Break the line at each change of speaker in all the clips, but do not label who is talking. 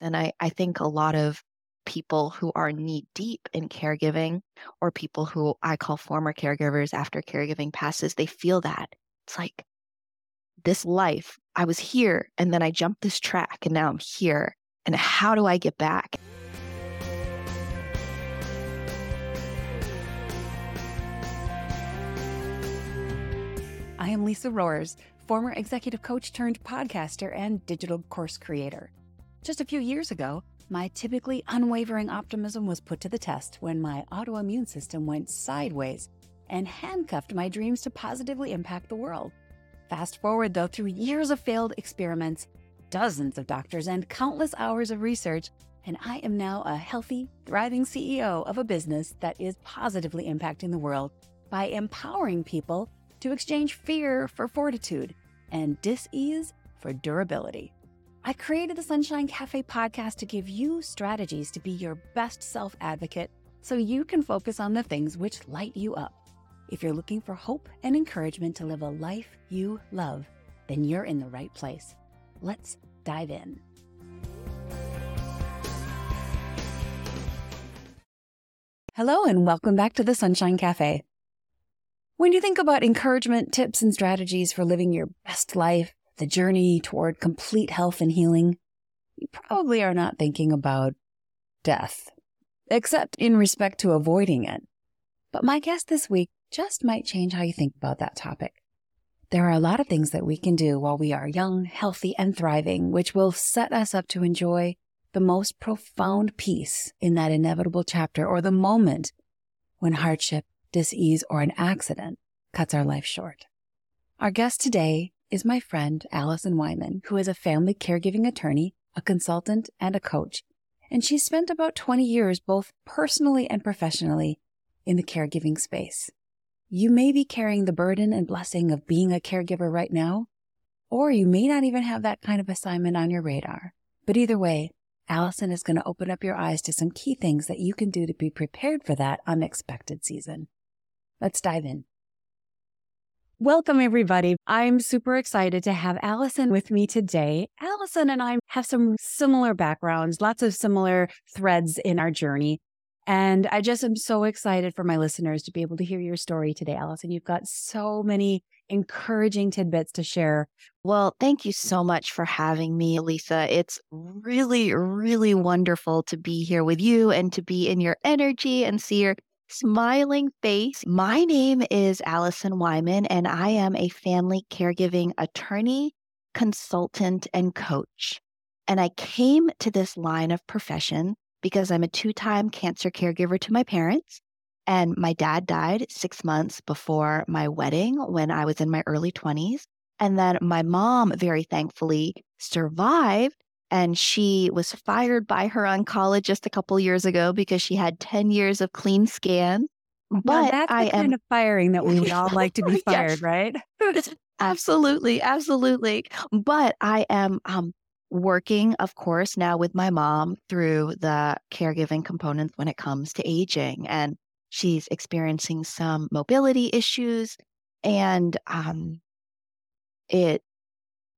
And I, I think a lot of people who are knee deep in caregiving or people who I call former caregivers after caregiving passes, they feel that. It's like this life, I was here and then I jumped this track and now I'm here. And how do I get back?
I am Lisa Rohrs, former executive coach turned podcaster and digital course creator. Just a few years ago, my typically unwavering optimism was put to the test when my autoimmune system went sideways and handcuffed my dreams to positively impact the world. Fast forward, though, through years of failed experiments, dozens of doctors, and countless hours of research, and I am now a healthy, thriving CEO of a business that is positively impacting the world by empowering people to exchange fear for fortitude and dis-ease for durability. I created the Sunshine Cafe podcast to give you strategies to be your best self advocate so you can focus on the things which light you up. If you're looking for hope and encouragement to live a life you love, then you're in the right place. Let's dive in. Hello, and welcome back to the Sunshine Cafe. When you think about encouragement, tips, and strategies for living your best life, the journey toward complete health and healing, you probably are not thinking about death, except in respect to avoiding it. But my guest this week just might change how you think about that topic. There are a lot of things that we can do while we are young, healthy, and thriving, which will set us up to enjoy the most profound peace in that inevitable chapter or the moment when hardship, disease, or an accident cuts our life short. Our guest today is my friend Allison Wyman, who is a family caregiving attorney, a consultant, and a coach. And she's spent about 20 years both personally and professionally in the caregiving space. You may be carrying the burden and blessing of being a caregiver right now, or you may not even have that kind of assignment on your radar. But either way, Allison is going to open up your eyes to some key things that you can do to be prepared for that unexpected season. Let's dive in. Welcome, everybody. I'm super excited to have Allison with me today. Allison and I have some similar backgrounds, lots of similar threads in our journey. And I just am so excited for my listeners to be able to hear your story today, Allison. You've got so many encouraging tidbits to share.
Well, thank you so much for having me, Lisa. It's really, really wonderful to be here with you and to be in your energy and see your smiling face. My name is Allison Wyman, and I am a family caregiving attorney, consultant, and coach. And I came to this line of profession because I'm a two time cancer caregiver to my parents. And my dad died six months before my wedding when I was in my early 20s. And then my mom, very thankfully, survived and she was fired by her oncologist a couple years ago because she had 10 years of clean scan.
But now that's I the am... kind of firing that we would all like to be fired, right?
absolutely, absolutely. But I am um, working, of course, now with my mom through the caregiving components when it comes to aging. And she's experiencing some mobility issues. And um, it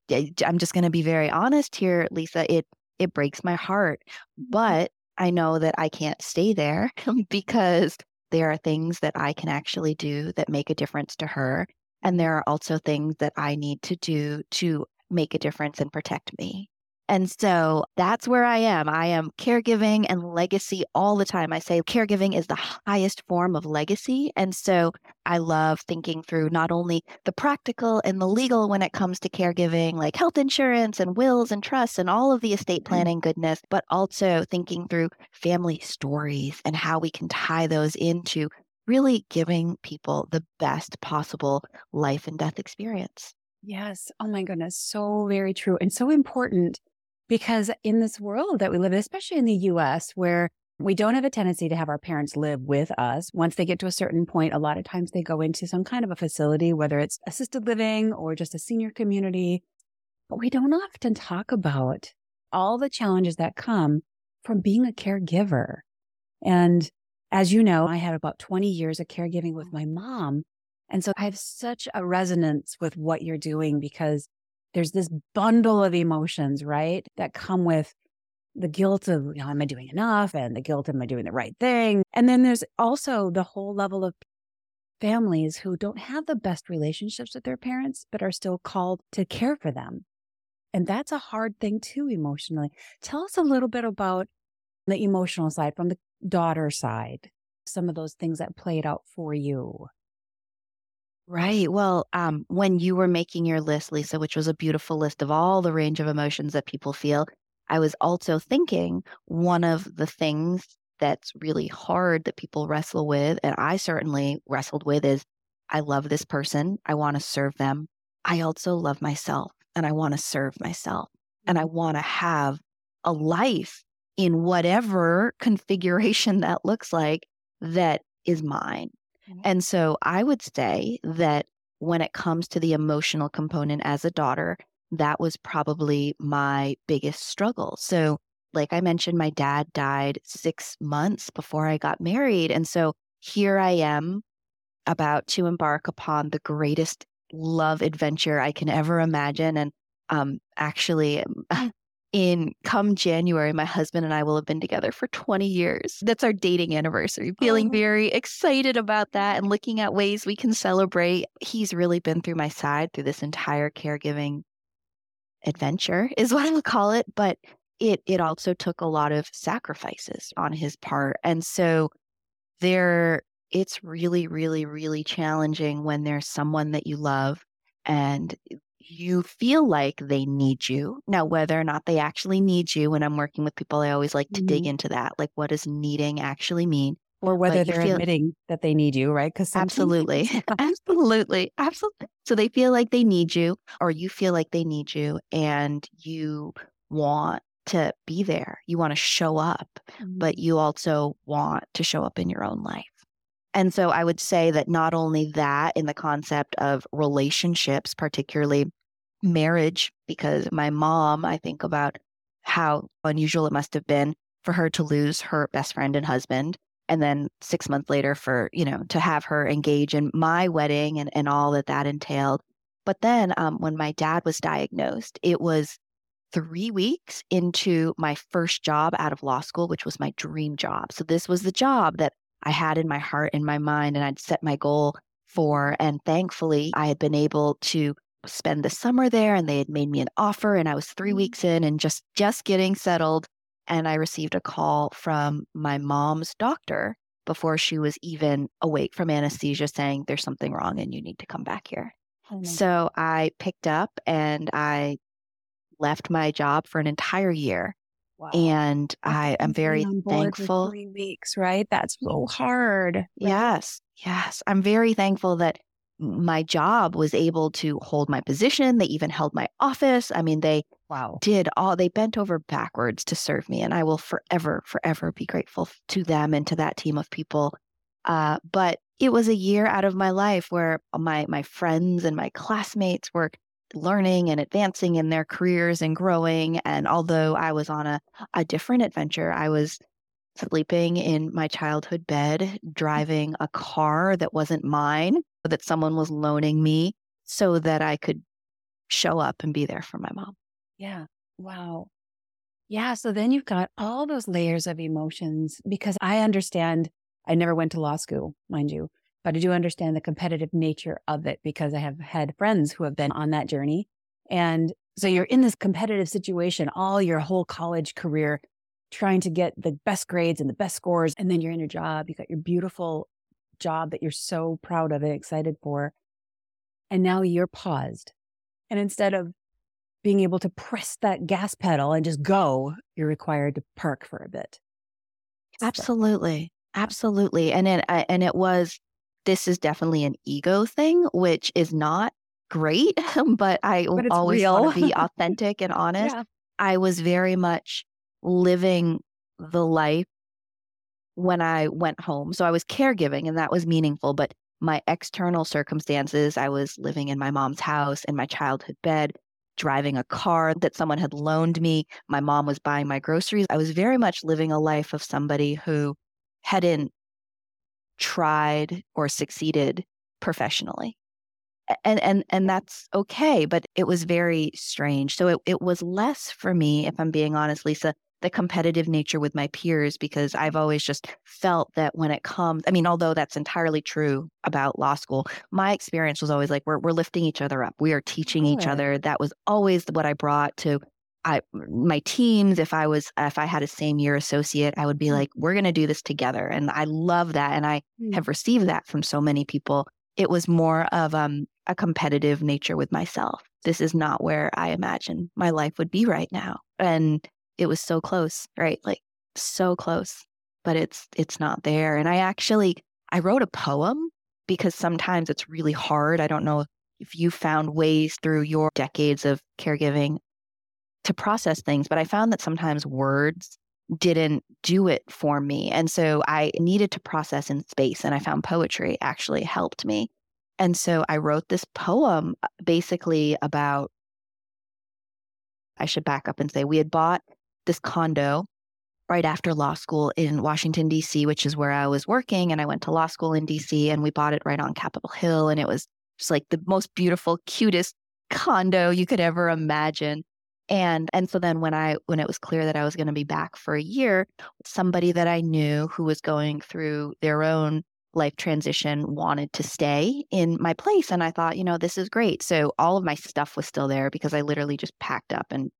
I'm just going to be very honest here, Lisa. It it breaks my heart, but I know that I can't stay there because there are things that I can actually do that make a difference to her, and there are also things that I need to do to make a difference and protect me. And so that's where I am. I am caregiving and legacy all the time. I say caregiving is the highest form of legacy. And so I love thinking through not only the practical and the legal when it comes to caregiving, like health insurance and wills and trusts and all of the estate mm-hmm. planning goodness, but also thinking through family stories and how we can tie those into really giving people the best possible life and death experience.
Yes. Oh my goodness. So very true and so important because in this world that we live in, especially in the US, where we don't have a tendency to have our parents live with us. Once they get to a certain point, a lot of times they go into some kind of a facility, whether it's assisted living or just a senior community. But we don't often talk about all the challenges that come from being a caregiver. And as you know, I had about 20 years of caregiving with my mom. And so I have such a resonance with what you're doing because there's this bundle of emotions, right? That come with the guilt of, you know, am I doing enough? And the guilt, am I doing the right thing? And then there's also the whole level of families who don't have the best relationships with their parents, but are still called to care for them. And that's a hard thing too, emotionally. Tell us a little bit about the emotional side from the daughter side, some of those things that played out for you.
Right. Well, um, when you were making your list, Lisa, which was a beautiful list of all the range of emotions that people feel, I was also thinking one of the things that's really hard that people wrestle with, and I certainly wrestled with, is I love this person. I want to serve them. I also love myself and I want to serve myself and I want to have a life in whatever configuration that looks like that is mine. Mm-hmm. And so I would say that when it comes to the emotional component as a daughter, that was probably my biggest struggle. So, like I mentioned, my dad died six months before I got married. And so here I am about to embark upon the greatest love adventure I can ever imagine. And um, actually, in come January, my husband and I will have been together for 20 years. That's our dating anniversary. Feeling oh. very excited about that and looking at ways we can celebrate. He's really been through my side through this entire caregiving adventure, is what I'll call it. But it it also took a lot of sacrifices on his part. And so there it's really, really, really challenging when there's someone that you love and you feel like they need you. Now, whether or not they actually need you, when I'm working with people, I always like to mm-hmm. dig into that. Like, what does needing actually mean?
Or whether they're feel... admitting that they need you, right? Because
absolutely, absolutely, absolutely. So they feel like they need you, or you feel like they need you, and you want to be there. You want to show up, mm-hmm. but you also want to show up in your own life. And so I would say that not only that in the concept of relationships, particularly marriage, because my mom, I think about how unusual it must have been for her to lose her best friend and husband. And then six months later, for, you know, to have her engage in my wedding and, and all that that entailed. But then um, when my dad was diagnosed, it was three weeks into my first job out of law school, which was my dream job. So this was the job that I had in my heart and my mind, and I'd set my goal for. And thankfully, I had been able to spend the summer there and they had made me an offer and I was 3 mm-hmm. weeks in and just just getting settled and I received a call from my mom's doctor before she was even awake from anesthesia saying there's something wrong and you need to come back here. Oh so I picked up and I left my job for an entire year Wow. And I am very thankful.
three weeks, right? That's so hard. Right?
Yes. Yes. I'm very thankful that my job was able to hold my position. They even held my office. I mean, they wow. did all, they bent over backwards to serve me. And I will forever, forever be grateful to them and to that team of people. Uh, but it was a year out of my life where my my friends and my classmates were learning and advancing in their careers and growing. And although I was on a, a different adventure, I was sleeping in my childhood bed, mm. driving a car that wasn't mine, that someone was loaning me so that I could show up and be there for my mom.
Yeah. Wow. Yeah. So then you've got all those layers of emotions because I understand I never went to law school, mind you, but I do understand the competitive nature of it because I have had friends who have been on that journey. And so you're in this competitive situation all your whole college career, trying to get the best grades and the best scores. And then you're in your job, you got your beautiful job that you're so proud of and excited for. And now you're paused. And instead of being able to press that gas pedal and just go, you're required to park for a bit.
Absolutely. Absolutely. And it, and it was this is definitely an ego thing, which is not great, um, but I but always want to be authentic and honest. Yeah. I was very much living the life when I went home. So I was caregiving and that was meaningful, but my external circumstances, I was living in my mom's house in my childhood bed, driving a car that someone had loaned me. My mom was buying my groceries. I was very much living a life of somebody who hadn't tried or succeeded professionally. And and and that's okay, but it was very strange. So it, it was less for me, if I'm being honest, Lisa, the competitive nature with my peers because I've always just felt that when it comes, I mean, although that's entirely true about law school, my experience was always like we're we're lifting each other up. We are teaching each other. That was always what I brought to I my teams. If I was if I had a same year associate, I would be mm. like, we're going to do this together, and I love that, and I mm. have received that from so many people. It was more of um, a competitive nature with myself. This is not where I imagine my life would be right now, and it was so close, right? Like so close, but it's it's not there. And I actually I wrote a poem because sometimes it's really hard. I don't know if you found ways through your decades of caregiving to process things, but I found that sometimes words didn't do it for me. And so I needed to process in space, and I found poetry actually helped me. And so I wrote this poem uh, basically about. I should back up and say we had bought this condo right after law school in Washington, D.C., which is where I was working. And I went to law school in D.C. and we bought it right on Capitol Hill. And it was just like the most beautiful, cutest condo you could ever imagine. And and so then when I when it was clear that I was going to be back for a year, somebody that I knew who was going through their own life transition wanted to stay in my place and I thought, you know, this is great. So all of my stuff was still there because I literally just packed up and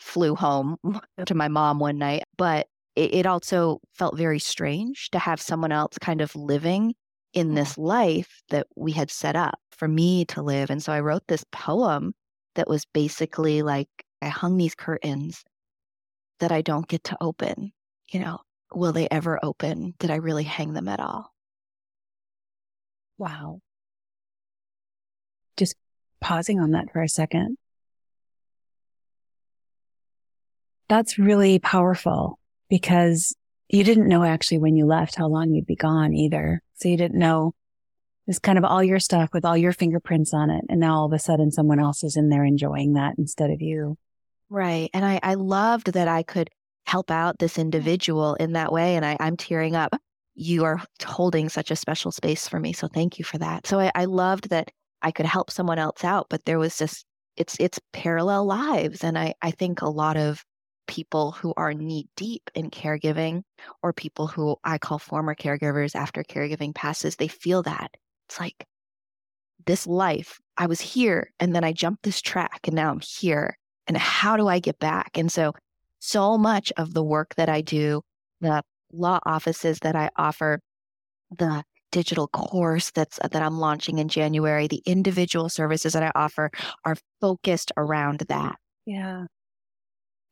flew home to my mom one night. But it, it also felt very strange to have someone else kind of living in mm-hmm. this life that we had set up for me to live. And so I wrote this poem that was basically like I hung these curtains that I don't get to open. You know, will they ever open? Did I really hang them at all?
Wow. Just pausing on that for a second. that's really powerful because you didn't know actually when you left how long you'd be gone either. So you didn't know it's kind of all your stuff with all your fingerprints on it. And now all of a sudden someone else is in there enjoying that instead of you.
Right. And I, I loved that I could help out this mm-hmm. individual in that way. And I, I'm tearing up. You are holding such a special space for me. So thank you for that. So I, I loved that I could help someone else out, but there was just it's it's parallel lives. And I, I think a lot of people who are knee deep in caregiving or people who I call former caregivers after caregiving passes, they feel that. It's like this life, I was here and then I jumped this track and now I'm here. And how do I get back? And so, so much of the work that I do, the law offices that I offer, the digital course that's that I'm launching in January, the individual services that I offer are focused around that.
Yeah.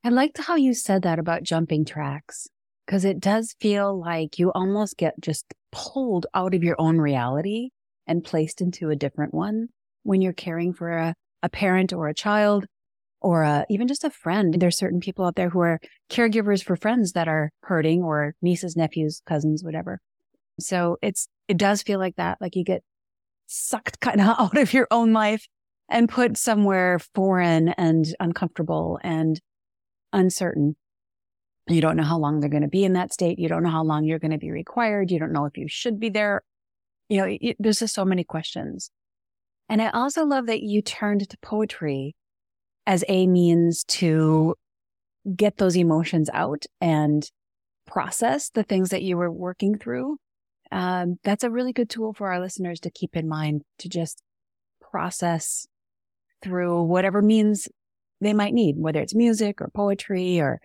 I liked how you said that about jumping tracks because it does feel like you almost get just pulled out of your own reality and placed into a different one when you're caring for a, a parent or a child or a, even just a friend. There's certain people out there who are caregivers for friends that are hurting or nieces, nephews, cousins, whatever. So it's, it does feel like that. Like you get sucked kind of out of your own life and put somewhere foreign and uncomfortable and uncertain. You don't know how long they're going to be in that state. You don't know how long you're going to be required. You don't know if you should be there. You know, it, there's just so many questions. And I also love that you turned to poetry as a means to get those emotions out and process the things that you were working through. Um, that's a really good tool for our listeners to keep in mind to just process through whatever means they might need, whether it's music or poetry or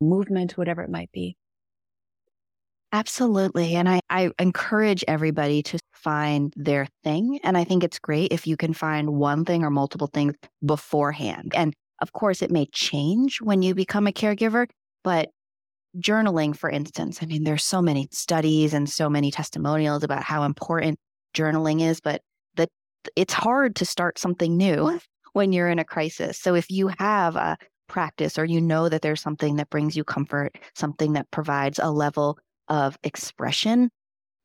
movement, whatever it might be.
Absolutely. And I, I encourage everybody to find their thing. And I think it's great if you can find one thing or multiple things beforehand. And of course, it may change when you become a caregiver, but journaling, for instance, I mean, there's so many studies and so many testimonials about how important journaling is, but that it's hard to start something new when you're in a crisis. So if you have a practice or you know that there's something that brings you comfort, something that provides a level of expression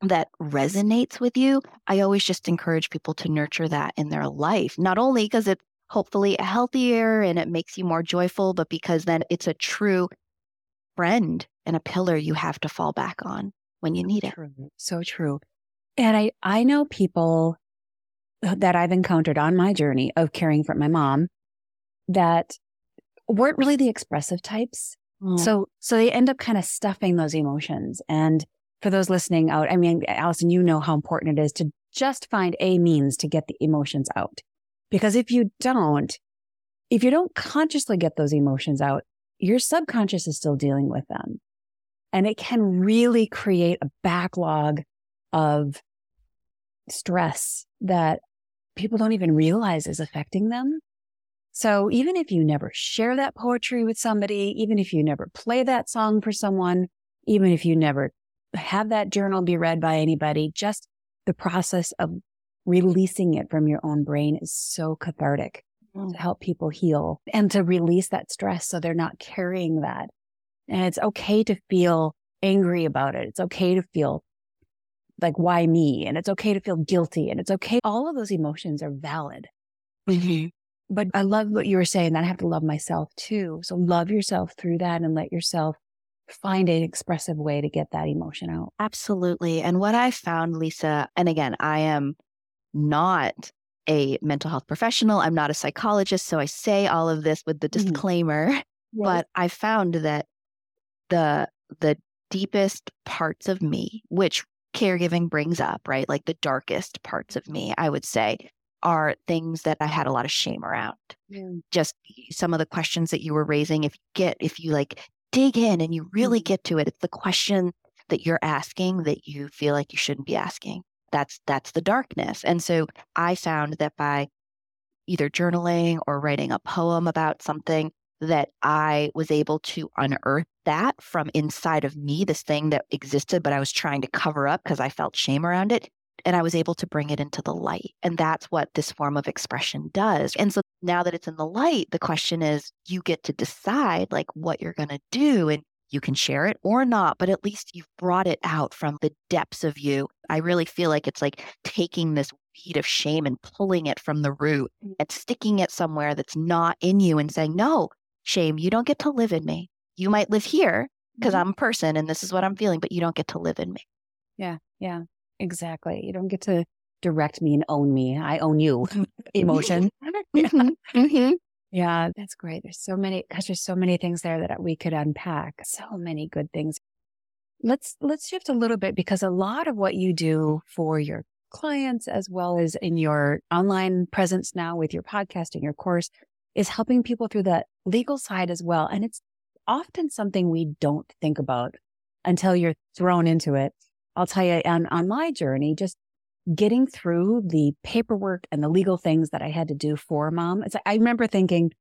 that resonates with you, I always just encourage people to nurture that in their life, not only because it's hopefully healthier and it makes you more joyful, but because then it's a true friend and a pillar you have to fall back on when you need it.
So true. And I, I know people that I've encountered on my journey of caring for my mom that weren't really the expressive types. Mm. So, so they end up kind of stuffing those emotions. And for those listening out, I mean, Allison, you know how important it is to just find a means to get the emotions out. Because if you don't, if you don't consciously get those emotions out, your subconscious is still dealing with them. And it can really create a backlog of stress that people don't even realize is affecting them. So even if you never share that poetry with somebody, even if you never play that song for someone, even if you never have that journal be read by anybody, just the process of releasing it from your own brain is so cathartic mm. to help people heal and to release that stress so they're not carrying that. And it's okay to feel angry about it. It's okay to feel like, why me? And it's okay to feel guilty and it's okay. All of those emotions are valid. Mm-hmm. But I love what you were saying that I have to love myself too. So love yourself through that and let yourself find an expressive way to get that emotion out.
Absolutely. And what I found, Lisa, and again, I am not a mental health professional. I'm not a psychologist. So I say all of this with the mm-hmm. disclaimer, mm-hmm. but I found that the, the deepest parts of me, which caregiving brings up, right? Like the darkest parts of me, I would say, are things that I had a lot of shame around. Mm. Just some of the questions that you were raising. If you get, if you like dig in and you really mm. get to it, it's the question that you're asking that you feel like you shouldn't be asking. That's that's the darkness. And so I found that by either journaling or writing a poem about something that I was able to unearth that from inside of me, this thing that existed, but I was trying to cover up because I felt shame around it. And I was able to bring it into the light. And that's what this form of expression does. And so now that it's in the light, the question is you get to decide like what you're going to do. And you can share it or not, but at least you've brought it out from the depths of you. I really feel like it's like taking this weed of shame and pulling it from the root mm. and sticking it somewhere that's not in you and saying, no, shame, you don't get to live in me. You might live here because mm-hmm. I'm a person and this is what I'm feeling, but you don't get to live in me.
Yeah. Yeah. Exactly. You don't get to direct me and own me. I own you. Emotion. mm-hmm. Mm-hmm. Yeah, that's great. There's so many, gosh, there's so many things there that we could unpack. So many good things. Let's, let's shift a little bit because a lot of what you do for your clients, as well as in your online presence now with your podcast and your course is helping people through the legal side as well. And it's often something we don't think about until you're thrown into it. I'll tell you on, on my journey, just getting through the paperwork and the legal things that I had to do for mom. It's I remember thinking,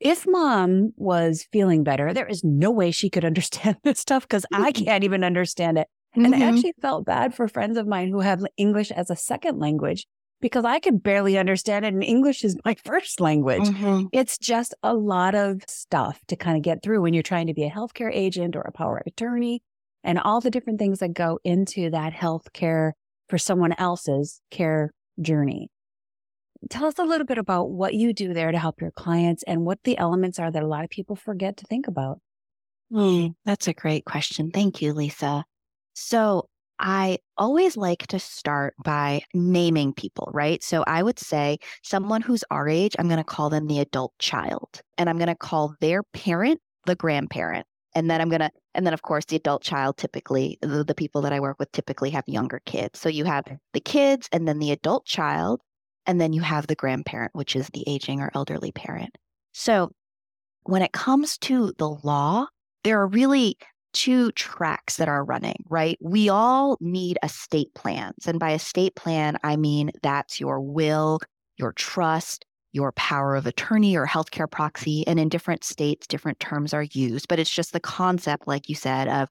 if mom was feeling better, there is no way she could understand this stuff because I mm-hmm. can't even understand it. Mm-hmm. And I mm-hmm. actually felt bad for friends of mine who have English as a second language because I could barely understand it and English is my first language. Mm-hmm. It's just a lot of stuff to kind of get through when you're trying to be a healthcare agent or a power of attorney and all the different things that go into that healthcare for someone else's care journey. Tell us a little bit about what you do there to help your clients and what the elements are that a lot of people forget to think about.
Mm, that's a great question. Thank you, Lisa. So, I always like to start by naming people, right? So I would say someone who's our age, I'm going to call them the adult child, and I'm going to call their parent the grandparent. And then I'm going to, and then of course, the adult child typically, the, the people that I work with typically have younger kids. So you have the kids and then the adult child, and then you have the grandparent, which is the aging or elderly parent. So when it comes to the law, there are really two tracks that are running, right? We all need estate plans. And by estate plan, I mean that's your will, your trust, your power of attorney or healthcare proxy. And in different states, different terms are used, but it's just the concept, like you said, of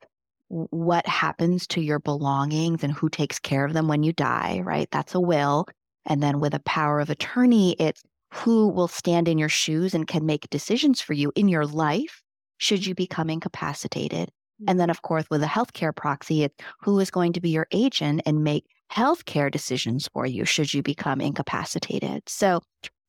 what happens to your belongings and who takes care of them when you die, right? That's a will. And then with a power of attorney, it's who will stand in your shoes and can make decisions for you in your life should you become incapacitated. And then, mm-hmm. of course, with a healthcare proxy, it's who is going to be your agent and make healthcare decisions for you should you become incapacitated. So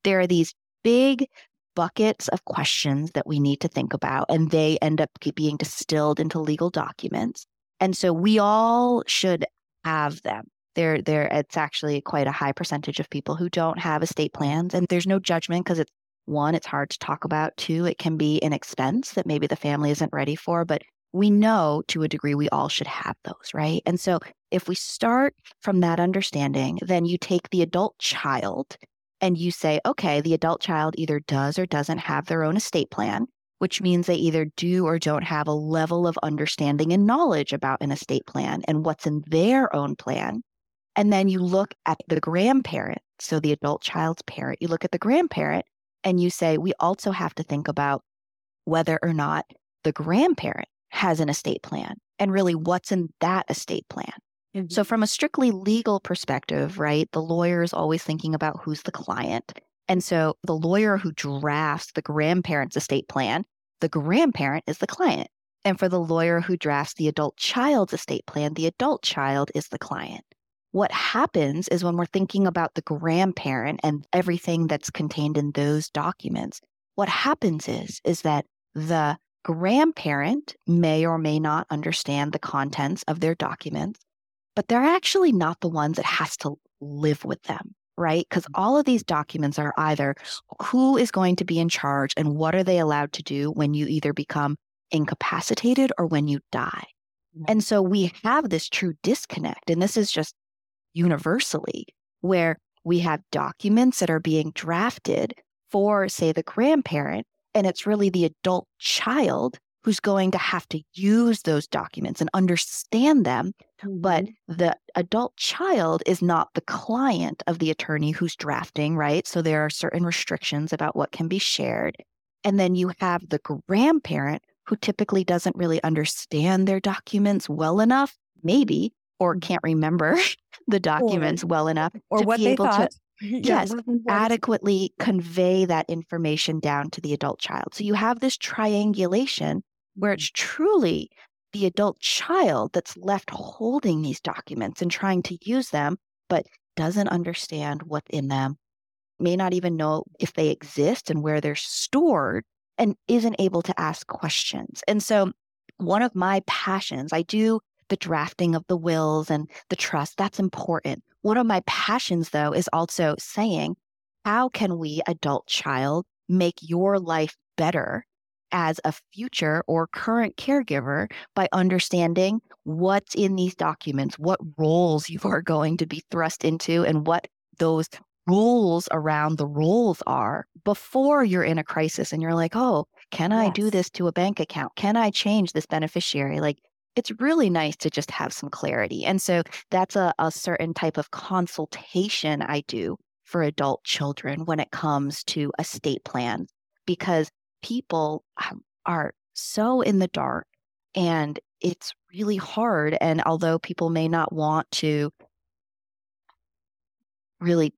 there are these big buckets of questions that we need to think about, and they end up being distilled into legal documents. And so we all should have them. There, there, it's actually quite a high percentage of people who don't have estate plans, and there's no judgment because it's one, it's hard to talk about. Two, it can be an expense that maybe the family isn't ready for. But we know to a degree we all should have those, right? And so if we start from that understanding, then you take the adult child and you say, okay, the adult child either does or doesn't have their own estate plan, which means they either do or don't have a level of understanding and knowledge about an estate plan and what's in their own plan. And then you look at the grandparent, so the adult child's parent, you look at the grandparent and you say, we also have to think about whether or not the grandparent has an estate plan and really what's in that estate plan. Mm-hmm. So, from a strictly legal perspective, right, the lawyer is always thinking about who's the client. And so, the lawyer who drafts the grandparent's estate plan, the grandparent is the client. And for the lawyer who drafts the adult child's estate plan, the adult child is the client. What happens is when we're thinking about the grandparent and everything that's contained in those documents, what happens is is that the grandparent may or may not understand the contents of their documents, but they're actually not the ones that has to live with them, right? Because mm. all of these documents are either who is going to be in charge and what are they allowed to do when you either become incapacitated or when you die. And so we have this true disconnect. And this is just universally where we have documents that are being drafted for, say, the grandparent, and it's really the adult child who's going to have to use those documents and understand them. But mm-hmm. the adult child is not the client of the attorney who's drafting, right? So there are certain restrictions about what can be shared. And then you have the grandparent who typically doesn't really understand their documents well enough, maybe, or mm-hmm. can't remember the documents or, well enough
or
to
what
be
they
able
thought.
to yes, adequately convey that information down to the adult child. So you have this triangulation where it's truly the adult child that's left holding these documents and trying to use them, but doesn't understand what's in them, may not even know if they exist and where they're stored, and isn't able to ask questions. And so, one of my passions, I do the drafting of the wills and the trust. That's important. One of my passions, though, is also saying, how can we, adult child, make your life better as a future or current caregiver by understanding what's in these documents, what roles you are going to be thrust into, and what those rules around the roles are before you're in a crisis and you're like, oh, can I do this to a bank account? Can I change this beneficiary? Like, it's really nice to just have some clarity. And so that's a, a certain type of consultation I do for adult children when it comes to estate plans because people are so in the dark and it's really hard. And although people may not want to really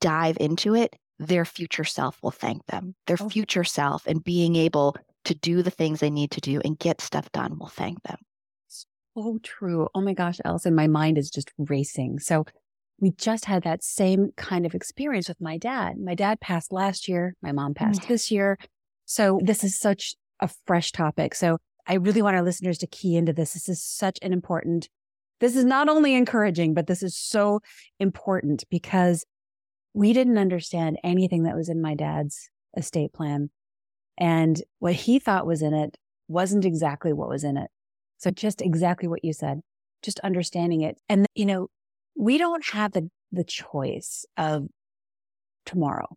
dive into it, their future self will thank them. Their oh. future self and being able to do the things they need to do and get stuff done will thank them.
So true. Oh my gosh, Allison, my mind is just racing. So we just had that same kind of experience with my dad. My dad passed last year. My mom passed mm-hmm. this year. So this is such a fresh topic. So I really want our listeners to key into this. This is such an important, this is not only encouraging, but this is so important because we didn't understand anything that was in my dad's estate plan. And what he thought was in it wasn't exactly what was in it. So just exactly what you said, just understanding it. And, you know, we don't have the, the choice of tomorrow.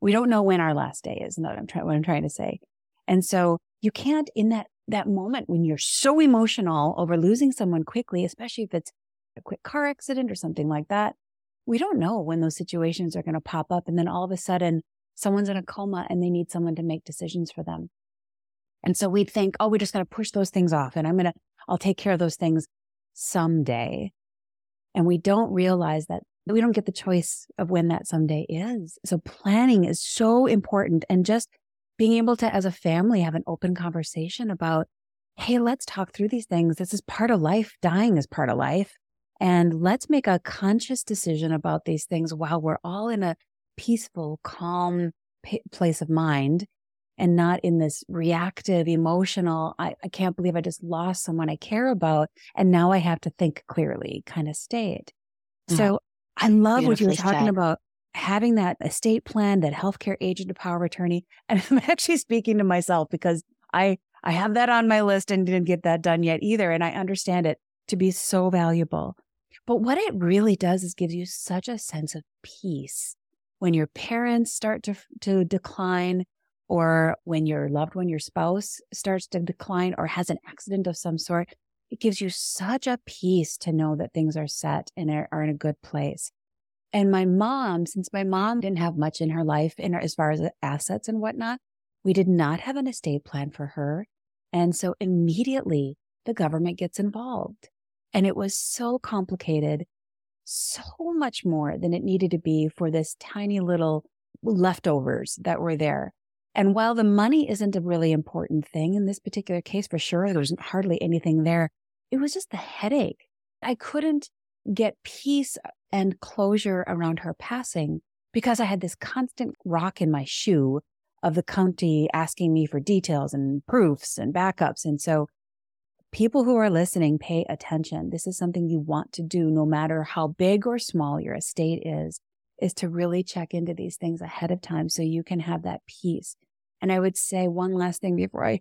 We don't know when our last day is, I'm trying, what I'm trying to say. And so you can't in that, that moment when you're so emotional over losing someone quickly, especially if it's a quick car accident or something like that. We don't know when those situations are going to pop up. And then all of a sudden someone's in a coma and they need someone to make decisions for them. And so we'd think, oh, we just got to push those things off and I'm going to, I'll take care of those things someday. And we don't realize that we don't get the choice of when that someday is. So planning is so important and just being able to, as a family, have an open conversation about, Hey, let's talk through these things. This is part of life. Dying is part of life. And let's make a conscious decision about these things while we're all in a peaceful, calm p- place of mind and not in this reactive, emotional, I, I can't believe I just lost someone I care about. And now I have to think clearly kind of state. So I love what you were talking said. about having that estate plan, that healthcare agent of power of attorney. And I'm actually speaking to myself because I I have that on my list and didn't get that done yet either. And I understand it to be so valuable. But what it really does is gives you such a sense of peace when your parents start to, to decline or when your loved one, your spouse starts to decline or has an accident of some sort. It gives you such a peace to know that things are set and are in a good place. And my mom, since my mom didn't have much in her life in as far as assets and whatnot, we did not have an estate plan for her. And so immediately the government gets involved. And it was so complicated, so much more than it needed to be for this tiny little leftovers that were there. And while the money isn't a really important thing in this particular case, for sure, there wasn't hardly anything there. It was just the headache. I couldn't get peace and closure around her passing because I had this constant rock in my shoe of the county asking me for details and proofs and backups. And so people who are listening, pay attention. This is something you want to do no matter how big or small your estate is, is to really check into these things ahead of time so you can have that peace. And I would say one last thing before I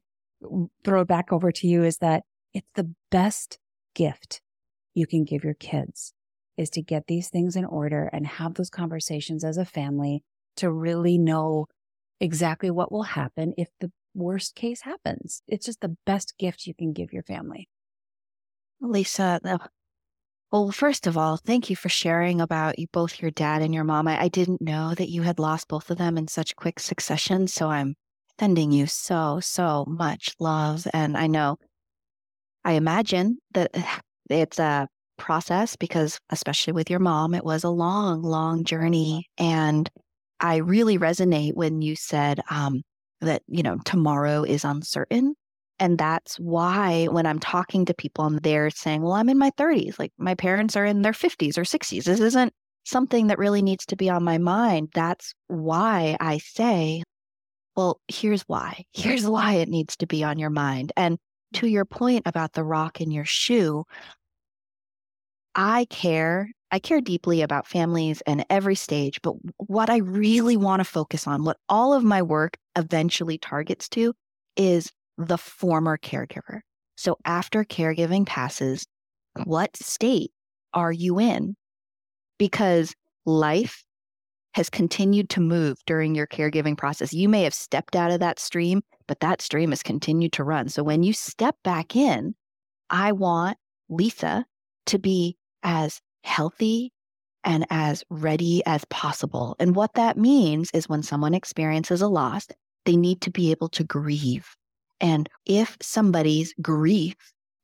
throw it back over to you is that it's the best gift you can give your kids is to get these things in order and have those conversations as a family to really know exactly what will happen if the worst case happens. It's just the best gift you can give your family.
Lisa, well, first of all, thank you for sharing about you, both your dad and your mom. I, I didn't know that you had lost both of them in such quick succession. So I'm sending you so, so much love. And I know, I imagine that it's a process because, especially with your mom, it was a long, long journey. And I really resonate when you said um, that, you know, tomorrow is uncertain. And that's why when I'm talking to people and they're saying, well, I'm in my 30s, like my parents are in their 50s or 60s. This isn't something that really needs to be on my mind. That's why I say, well, here's why. Here's why it needs to be on your mind. And to your point about the rock in your shoe, I care I care deeply about families and every stage, but what I really want to focus on, what all of my work eventually targets to, is the former caregiver. So after caregiving passes, what state are you in? Because life has continued to move during your caregiving process. You may have stepped out of that stream, but that stream has continued to run. So when you step back in, I want Lisa to be as healthy and as ready as possible. And what that means is when someone experiences a loss, they need to be able to grieve. And if somebody's grief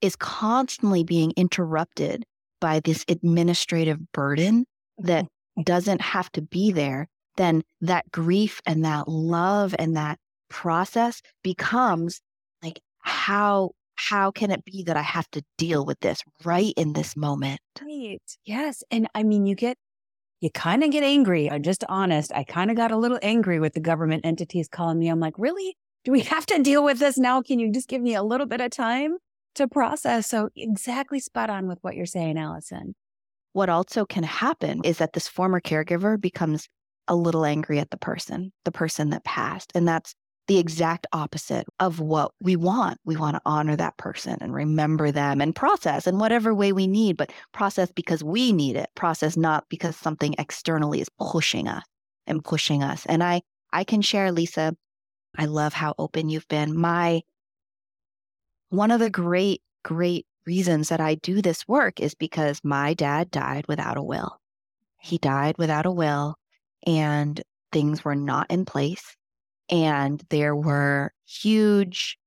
is constantly being interrupted by this administrative burden that mm-hmm. doesn't have to be there, then that grief and that love and that process becomes like how how can it be that I have to deal with this right in this moment?
Right. Yes. And I mean, you get, you kind of get angry. I'm just honest. I kind of got a little angry with the government entities calling me. I'm like, really? Do we have to deal with this now? Can you just give me a little bit of time to process? So, exactly spot on with what you're saying, Allison.
What also can happen is that this former caregiver becomes a little angry at the person, the person that passed. And that's the exact opposite of what we want. We want to honor that person and remember them and process in whatever way we need, but process because we need it, process not because something externally is pushing us and pushing us. And I, I can share, Lisa, I love how open you've been. My, one of the great, great reasons that I do this work is because my dad died without a will. He died without a will and things were not in place and there were huge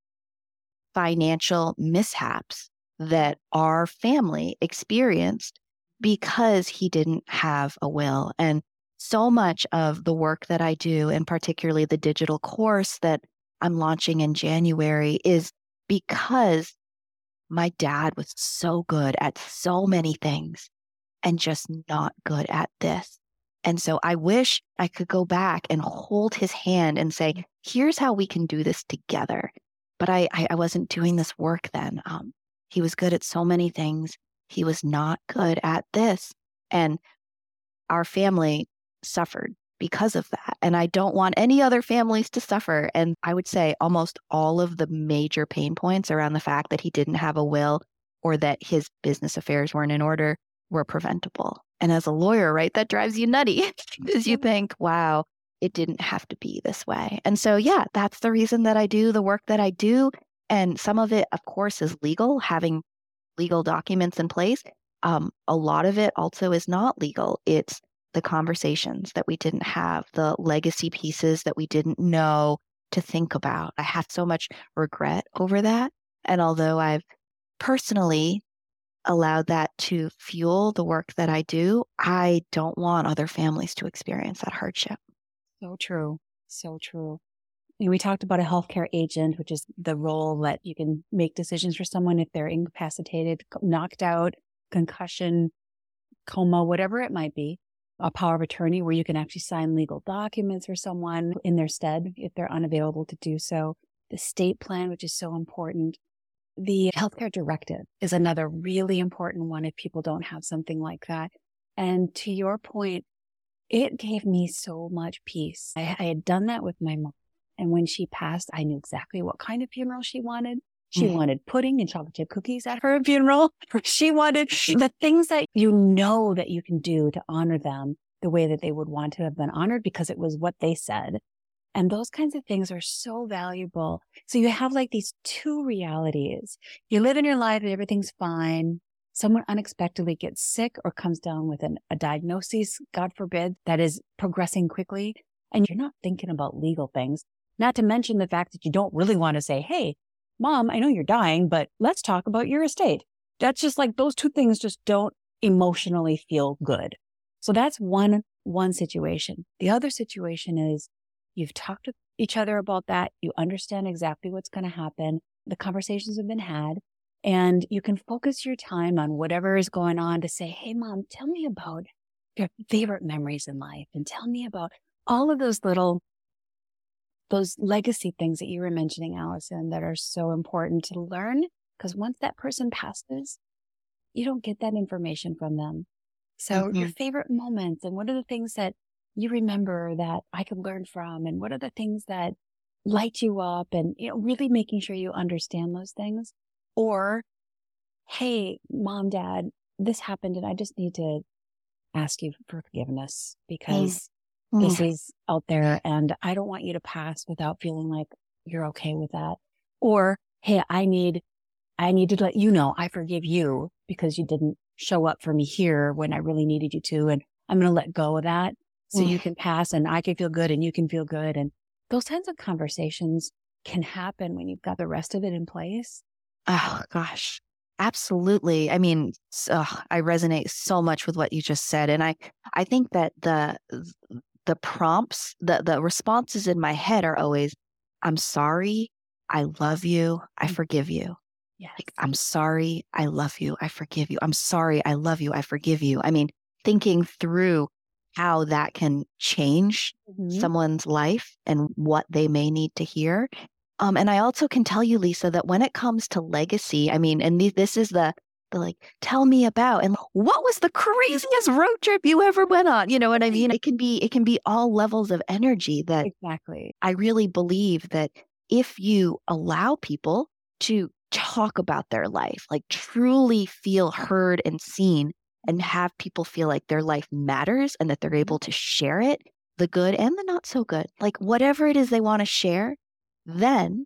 financial mishaps that our family experienced because he didn't have a will. And so much of the work that I do, and particularly the digital course that I'm launching in January, is because my dad was so good at so many things and just not good at this. And so I wish I could go back and hold his hand and say, here's how we can do this together. But I, I, wasn't doing this work then. Um, he was good at so many things. He was not good at this. And our family suffered because of that. And I don't want any other families to suffer. And I would say almost all of the major pain points around the fact that he didn't have a will or that his business affairs weren't in order were preventable. And as a lawyer, right, that drives you nutty because you think, wow, it didn't have to be this way. And so, yeah, that's the reason that I do the work that I do. And some of it, of course, is legal, having legal documents in place. Um, a lot of it also is not legal. It's the conversations that we didn't have, the legacy pieces that we didn't know to think about. I have so much regret over that. And although I've personally allowed that to fuel the work that I do, I don't want other families to experience that hardship.
So true. So true. We talked about a healthcare agent, which is the role that you can make decisions for someone if they're incapacitated, knocked out, concussion, coma, whatever it might be. A power of attorney where you can actually sign legal documents for someone in their stead if they're unavailable to do so. The estate plan, which is so important. The healthcare directive is another really important one if people don't have something like that. And to your point, it gave me so much peace. I, I, had done that with my mom. And when she passed, I knew exactly what kind of funeral she wanted. She mm. wanted pudding and chocolate chip cookies at her funeral. She wanted the things that you know that you can do to honor them the way that they would want to have been honored because it was what they said. And those kinds of things are so valuable. So you have like these two realities. You live in your life and everything's fine someone unexpectedly gets sick or comes down with an, a diagnosis, God forbid, that is progressing quickly, and you're not thinking about legal things, not to mention the fact that you don't really want to say, Hey, mom, I know you're dying, but let's talk about your estate. That's just like those two things just don't emotionally feel good. So that's one, one situation. The other situation is you've talked to each other about that. You understand exactly what's going to happen. The conversations have been had and you can focus your time on whatever is going on to say, Hey, mom, tell me about your favorite memories in life and tell me about all of those little, those legacy things that you were mentioning, Allison, that are so important to learn. Because once that person passes, you don't get that information from them. So mm-hmm. your favorite moments and what are the things that you remember that I could learn from? And what are the things that light you up and, you know, really making sure you understand those things or, Hey, mom, dad, this happened and I just need to ask you for forgiveness because mm. this is out there and I don't want you to pass without feeling like you're okay with that. Or, Hey, I need, I need to let you know I forgive you because you didn't show up for me here when I really needed you to. And I'm going to let go of that so mm. you can pass and I can feel good and you can feel good. And those kinds of conversations can happen when you've got the rest of it in place.
Oh gosh, absolutely. I mean, I resonate so much with what you just said, and I I think that the the prompts, the the responses in my head are always, "I'm sorry, I love you, I mm. forgive you."
Yes.
Like, I'm sorry, I love you, I forgive you. I'm sorry, I love you, I forgive you. I mean, thinking through how that can change mm-hmm. someone's life and what they may need to hear um, and I also can tell you, Lisa, that when it comes to legacy, I mean, and this is the the like, tell me about and what was the craziest road trip you ever went on? You know what I mean? It can be it can be all levels of energy that
exactly.
I really believe that if you allow people to talk about their life, like truly feel heard and seen, and have people feel like their life matters and that they're able to share it, the good and the not so good, like whatever it is they want to share, then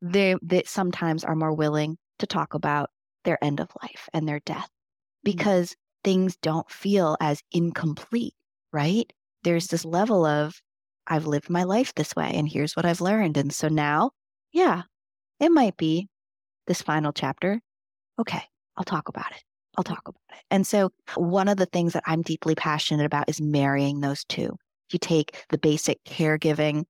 they, they sometimes are more willing to talk about their end of life and their death mm-hmm. because mm-hmm. things don't feel as incomplete, right? There's this level of, I've lived my life this way and here's what I've learned. And so now, yeah, it might be this final chapter. Okay, I'll talk about it. I'll talk about it. And so, one of the things that I'm deeply passionate about is marrying those two. You take the basic caregiving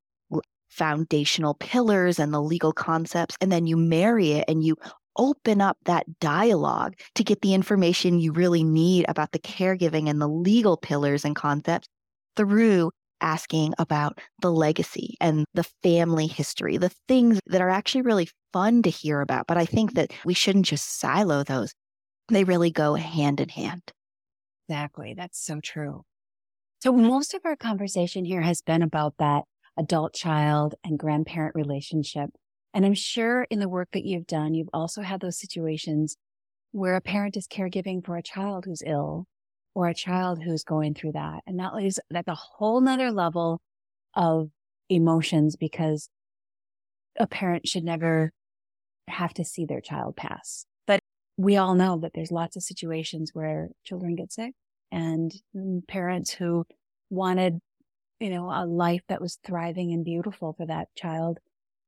foundational pillars and the legal concepts, and then you marry it and you open up that dialogue to get the information you really need about the caregiving and the legal pillars and concepts through asking about the legacy and the family history, the things that are actually really fun to hear about. But I think that we shouldn't just silo those, they really go hand in hand.
Exactly. That's so true. So, most of our conversation here has been about that adult child and grandparent relationship. And I'm sure in the work that you've done, you've also had those situations where a parent is caregiving for a child who's ill or a child who's going through that. And that is that's a whole nother level of emotions because a parent should never have to see their child pass. We all know that there's lots of situations where children get sick and mm, parents who wanted, you know, a life that was thriving and beautiful for that child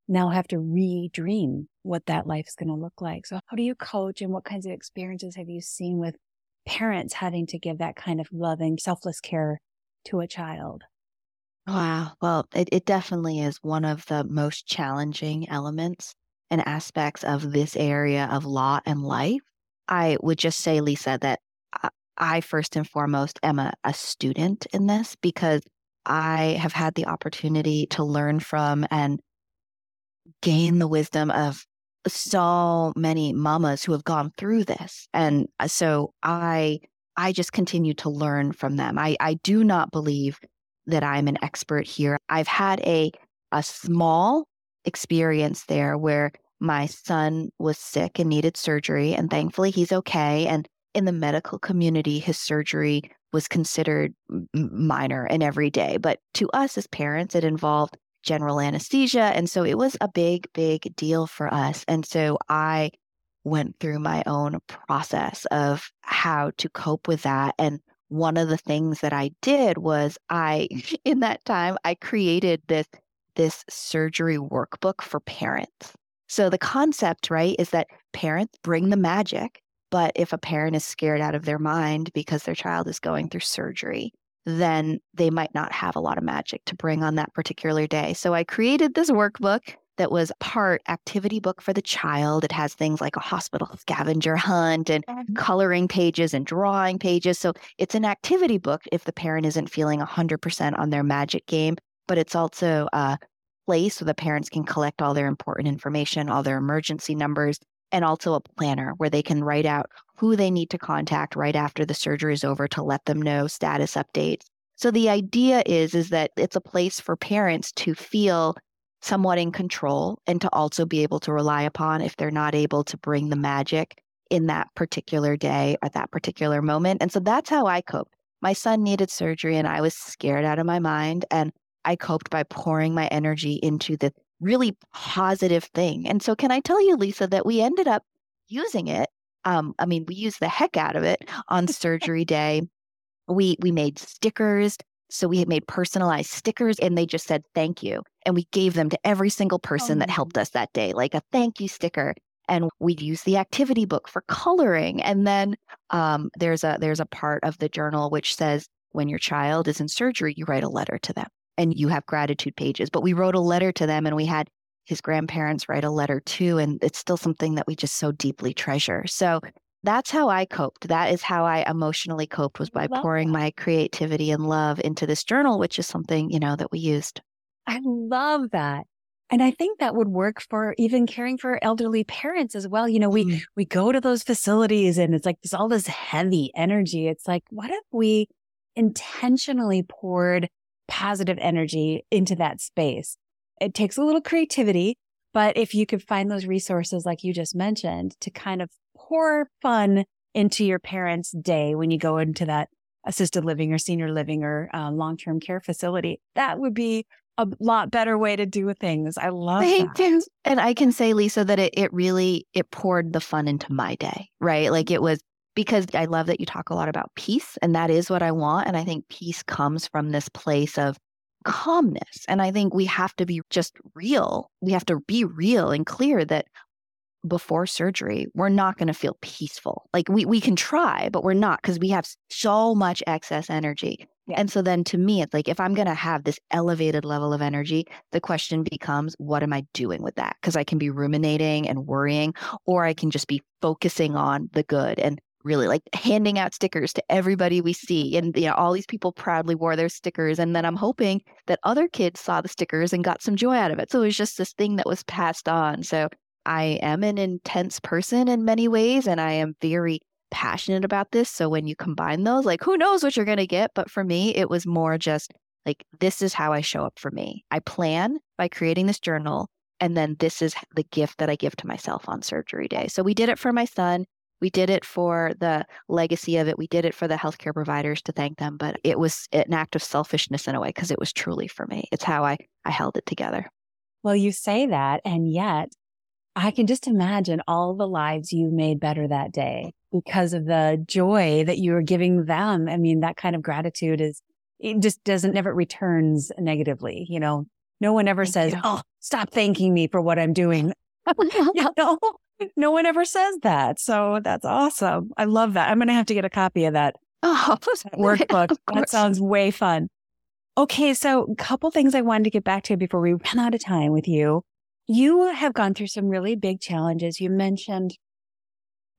now have to re-dream what that life is going to look like. So how do you coach and what kinds of experiences have you seen with parents having to give that kind of loving, selfless care to a child?
Wow. Well, it, it definitely is one of the most challenging elements and aspects of this area of law and life. I would just say, Lisa, that I first and foremost am a, a student in this because I have had the opportunity to learn from and gain the wisdom of so many mamas who have gone through this. And uh, so I I just continue to learn from them. I, I do not believe that I'm an expert here. I've had a a small experience there where my son was sick and needed surgery and thankfully he's okay and in the medical community his surgery was considered minor and everyday but to us as parents it involved general anesthesia. And so it was a big, big deal for us. And so I went through my own process of how to cope with that. And one of the things that I did was I, in that time, I created this, this surgery workbook for parents. So the concept, right, is that parents bring the magic. But if a parent is scared out of their mind because their child is going through surgery, then they might not have a lot of magic to bring on that particular day. So I created this workbook that was part activity book for the child. It has things like a hospital scavenger hunt and mm-hmm. coloring pages and drawing pages. So it's an activity book if the parent isn't feeling 100% on their magic game, but it's also a place where the parents can collect all their important information, all their emergency numbers, and also a planner where they can write out who they need to contact right after the surgery is over to let them know status updates. So the idea is is that it's a place for parents to feel somewhat in control and to also be able to rely upon if they're not able to bring the magic in that particular day or that particular moment. And so that's how I coped. My son needed surgery and I was scared out of my mind and I coped by pouring my energy into the really positive thing. And so, can I tell you, Lisa, that we ended up using it? Um, I mean, we used the heck out of it on surgery day. We we made stickers. So we had made personalized stickers and they just said thank you. And we gave them to every single person oh, that helped us that day, like a thank you sticker. And we'd use the activity book for coloring. And then um, there's a there's a part of the journal which says when your child is in surgery, you write a letter to them and you have gratitude pages. But we wrote a letter to them and we had his grandparents write a letter too. And it's still something that we just so deeply treasure. So that's how I coped. That is how I emotionally coped was by pouring that. my creativity and love into this journal, which is something, you know, that we used.
I love that. And I think that would work for even caring for elderly parents as well. You know, we, mm. we go to those facilities and it's like there's all this heavy energy. It's like, what if we intentionally poured positive energy into that space. It takes a little creativity, but if you could find those resources, like you just mentioned, to kind of pour fun into your parents' day when you go into that assisted living or senior living or uh, long term care facility, that would be a lot better way to do things. I love Thank that. You.
And I can say, Lisa, that it, it really it poured the fun into my day, right? Like it was because I love that you talk a lot about peace, and that is what I want. And I think peace comes from this place of calmness. And I think we have to be just real. We have to be real and clear that before surgery, we're not going to feel peaceful. Like we, we can try, but we're not because we have so much excess energy. Yeah. And so then to me, it's like if I'm going to have this elevated level of energy, the question becomes, what am I doing with that? Because I can be ruminating and worrying, or I can just be focusing on the good and really like handing out stickers to everybody we see and you know all these people proudly wore their stickers and then i'm hoping that other kids saw the stickers and got some joy out of it so it was just this thing that was passed on so i am an intense person in many ways and i am very passionate about this. So when you combine those, like who knows what you're going to get. But for me, it was more just like, this is how I show up for me. I plan by creating this journal. And then this is the gift that I give to myself on surgery day. So we did it for my son. We did it for the legacy of it. We did it for the healthcare providers to thank them. But it was an act of selfishness in a way because it was truly for me. It's how I, I held it together.
Well, you say that, and yet I can just imagine all the lives you made better that day because of the joy that you were giving them. I mean, that kind of gratitude is, it just doesn't never returns negatively. You know, no one ever Thank says, you. Oh, stop thanking me for what I'm doing. you know, no one ever says that. So that's awesome. I love that. I'm going to have to get a copy of that oh, workbook. that sounds way fun. Okay. So a couple things I wanted to get back to before we run out of time with you. You have gone through some really big challenges. You mentioned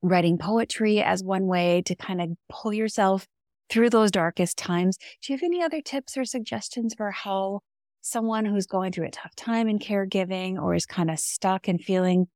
writing poetry as one way to kind of pull yourself through those darkest times. Do you have any other tips or suggestions for how someone who's going through a tough time in caregiving or is kind of stuck and feeling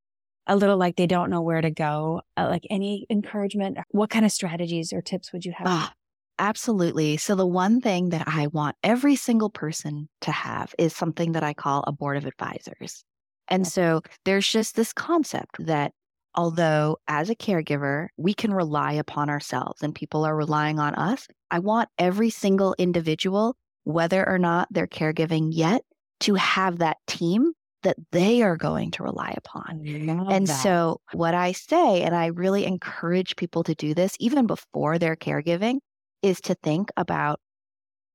a little like they don't know where to go, uh, like any encouragement? What kind of strategies or tips would you have? Ah,
absolutely. So, the one thing that I want every single person to have is something that I call a board of advisors. And so there's just this concept that although as a caregiver, we can rely upon ourselves and people are relying on us, I want every single individual, whether or not they're caregiving yet, to have that team that they are going to rely upon. And that. so, what I say, and I really encourage people to do this even before they're caregiving, is to think about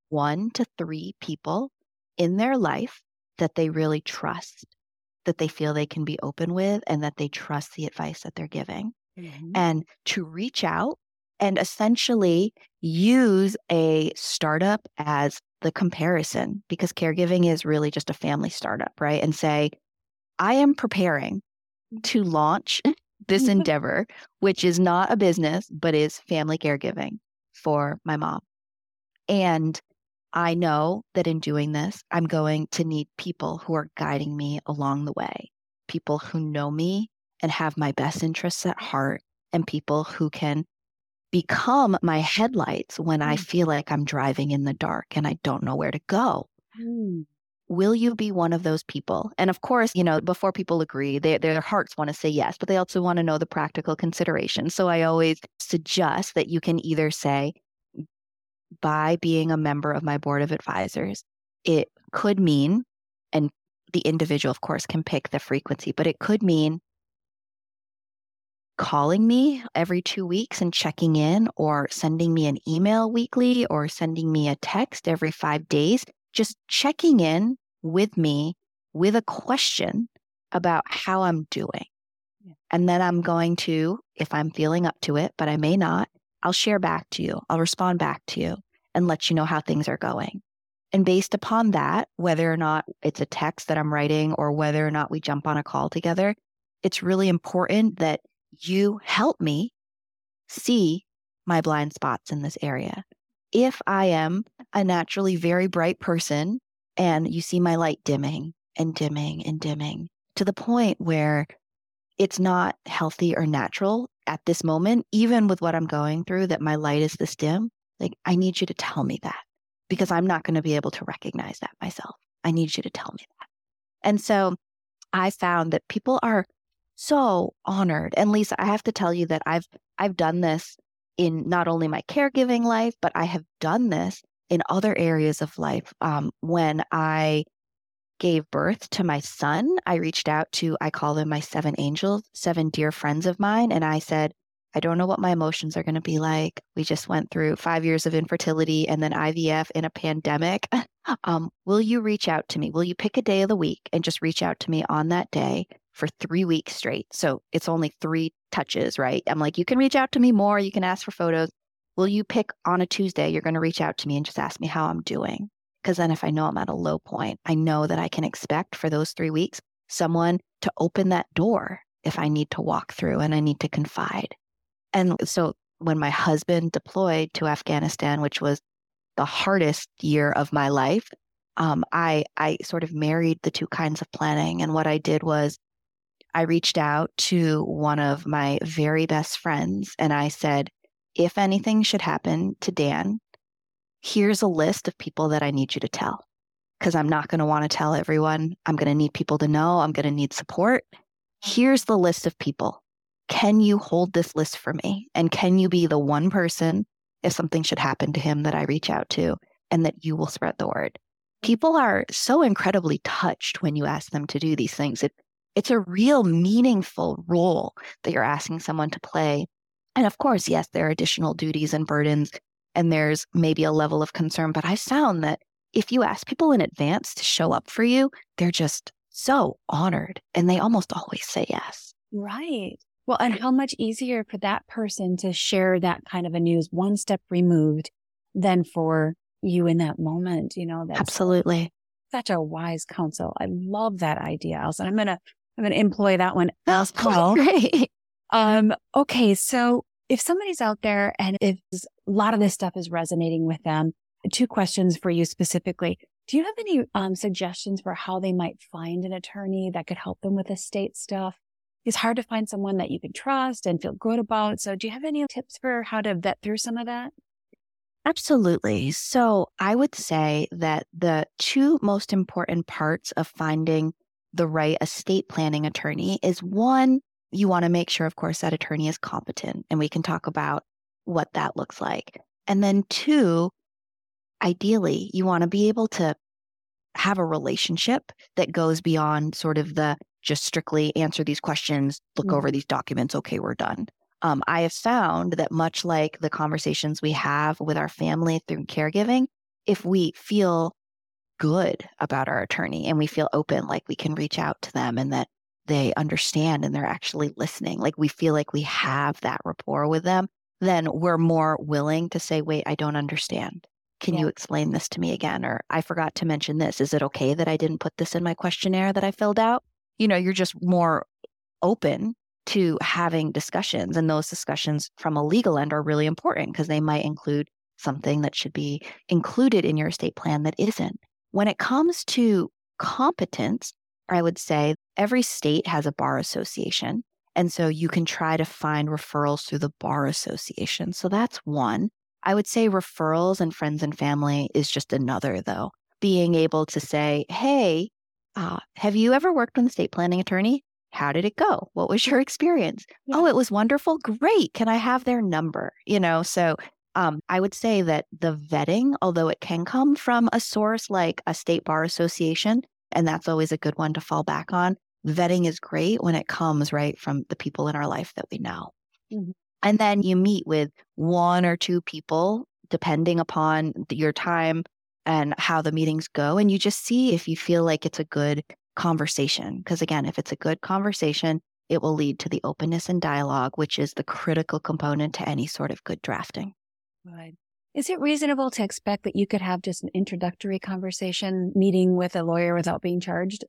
one to three people in their life that they really trust that they feel they can be open with and that they trust the advice that they're giving. Mm-hmm. And to reach out and essentially use a startup as the comparison because caregiving is really just a family startup, right? And say, I am preparing mm. to launch this endeavor, which is not a business, but is family caregiving for my mom. And I know that in doing this, I'm going to need people who are guiding me along the way, people who know me and have my best interests at heart, and people who can become my headlights when I mm. feel like I'm driving in the dark and I don't know where to go. Mm. Will you be one of those people? And of course, you know, before people agree, they, their hearts want to say yes, but they also want to know the practical considerations. So I always suggest that you can either say, by being a member of my board of advisors, it could mean, and the individual, of course, can pick the frequency, but it could mean calling me every two weeks and checking in, or sending me an email weekly, or sending me a text every five days, just checking in with me with a question about how I'm doing. And then I'm going to, if I'm feeling up to it, but I may not, I'll share back to you. I'll respond back to you and let you know how things are going. And based upon that, whether or not it's a text that I'm writing or whether or not we jump on a call together, it's really important that you help me see my blind spots in this area. If I am a naturally very bright person and you see my light dimming and dimming and dimming to the point where it's not healthy or natural at this moment, even with what I'm going through, that my light is this dim, like, I need you to tell me that because I'm not going to be able to recognize that myself. I need you to tell me that. And so I found that people are so honored. And Lisa, I have to tell you that I've I've done this in not only my caregiving life, but I have done this in other areas of life. Um, when I gave birth to my son, I reached out to, I call them my seven angels, seven dear friends of mine. And I said, I don't know what my emotions are going to be like. We just went through five years of infertility and then IVF in a pandemic. Um, will you reach out to me? Will you pick a day of the week and just reach out to me on that day for three weeks straight? So it's only three touches, right? I'm like, you can reach out to me more. You can ask for photos. Will you pick on a Tuesday? You're going to reach out to me and just ask me how I'm doing. Because then if I know I'm at a low point, I know that I can expect for those three weeks someone to open that door if I need to walk through and I need to confide. And so when my husband deployed to Afghanistan, which was the hardest year of my life, um, I I sort of married the two kinds of planning. And what I did was I reached out to one of my very best friends and I said, if anything should happen to Dan, here's a list of people that I need you to tell. Because I'm not going to want to tell everyone. I'm going to need people to know. I'm going to need support. Here's the list of people. Can you hold this list for me? And can you be the one person, if something should happen to him, that I reach out to and that you will spread the word? People are so incredibly touched when you ask them to do these things. It, it's a real meaningful role that you're asking someone to play. And of course, yes, there are additional duties and burdens and there's maybe a level of concern. But I found that if you ask people in advance to show up for you, they're just so honored and they almost always say yes.
Right. Well, and how much easier for that person to share that kind of a news one step removed than for you in that moment, you know?
That's Absolutely.
Such a wise counsel. I love that idea, Allison. I'm going to, I'm going to employ that one as well. Great. Um, okay. So if somebody's out there and if a lot of this stuff is resonating with them, two questions for you specifically. Do you have any um, suggestions for how they might find an attorney that could help them with estate stuff? It's hard to find someone that you can trust and feel good about. So, do you have any tips for how to vet through some of that?
Absolutely. So, I would say that the two most important parts of finding the right estate planning attorney is one, you want to make sure, of course, that attorney is competent, and we can talk about what that looks like. And then two, ideally, you want to be able to have a relationship that goes beyond sort of the just strictly answer these questions, look mm-hmm. over these documents, okay, we're done. Um, I have found that much like the conversations we have with our family through caregiving, if we feel good about our attorney and we feel open, like we can reach out to them and that they understand and they're actually listening, like we feel like we have that rapport with them, then we're more willing to say, wait, I don't understand. Can yeah. you explain this to me again? Or I forgot to mention this. Is it okay that I didn't put this in my questionnaire that I filled out? You know, you're just more open to having discussions. And those discussions from a legal end are really important because they might include something that should be included in your estate plan that isn't. When it comes to competence, I would say every state has a bar association. And so you can try to find referrals through the bar association. So that's one. I would say referrals and friends and family is just another, though. Being able to say, hey, uh, have you ever worked with an estate planning attorney? How did it go? What was your experience? Yeah. Oh, it was wonderful. Great. Can I have their number? You know, so um, I would say that the vetting, although it can come from a source like a state bar association, and that's always a good one to fall back on, vetting is great when it comes right from the people in our life that we know. Mm-hmm. And then you meet with one or two people, depending upon your time and how the meetings go. And you just see if you feel like it's a good conversation. Because again, if it's a good conversation, it will lead to the openness and dialogue, which is the critical component to any sort of good drafting.
Right. Is it reasonable to expect that you could have just an introductory conversation meeting with a lawyer without being charged?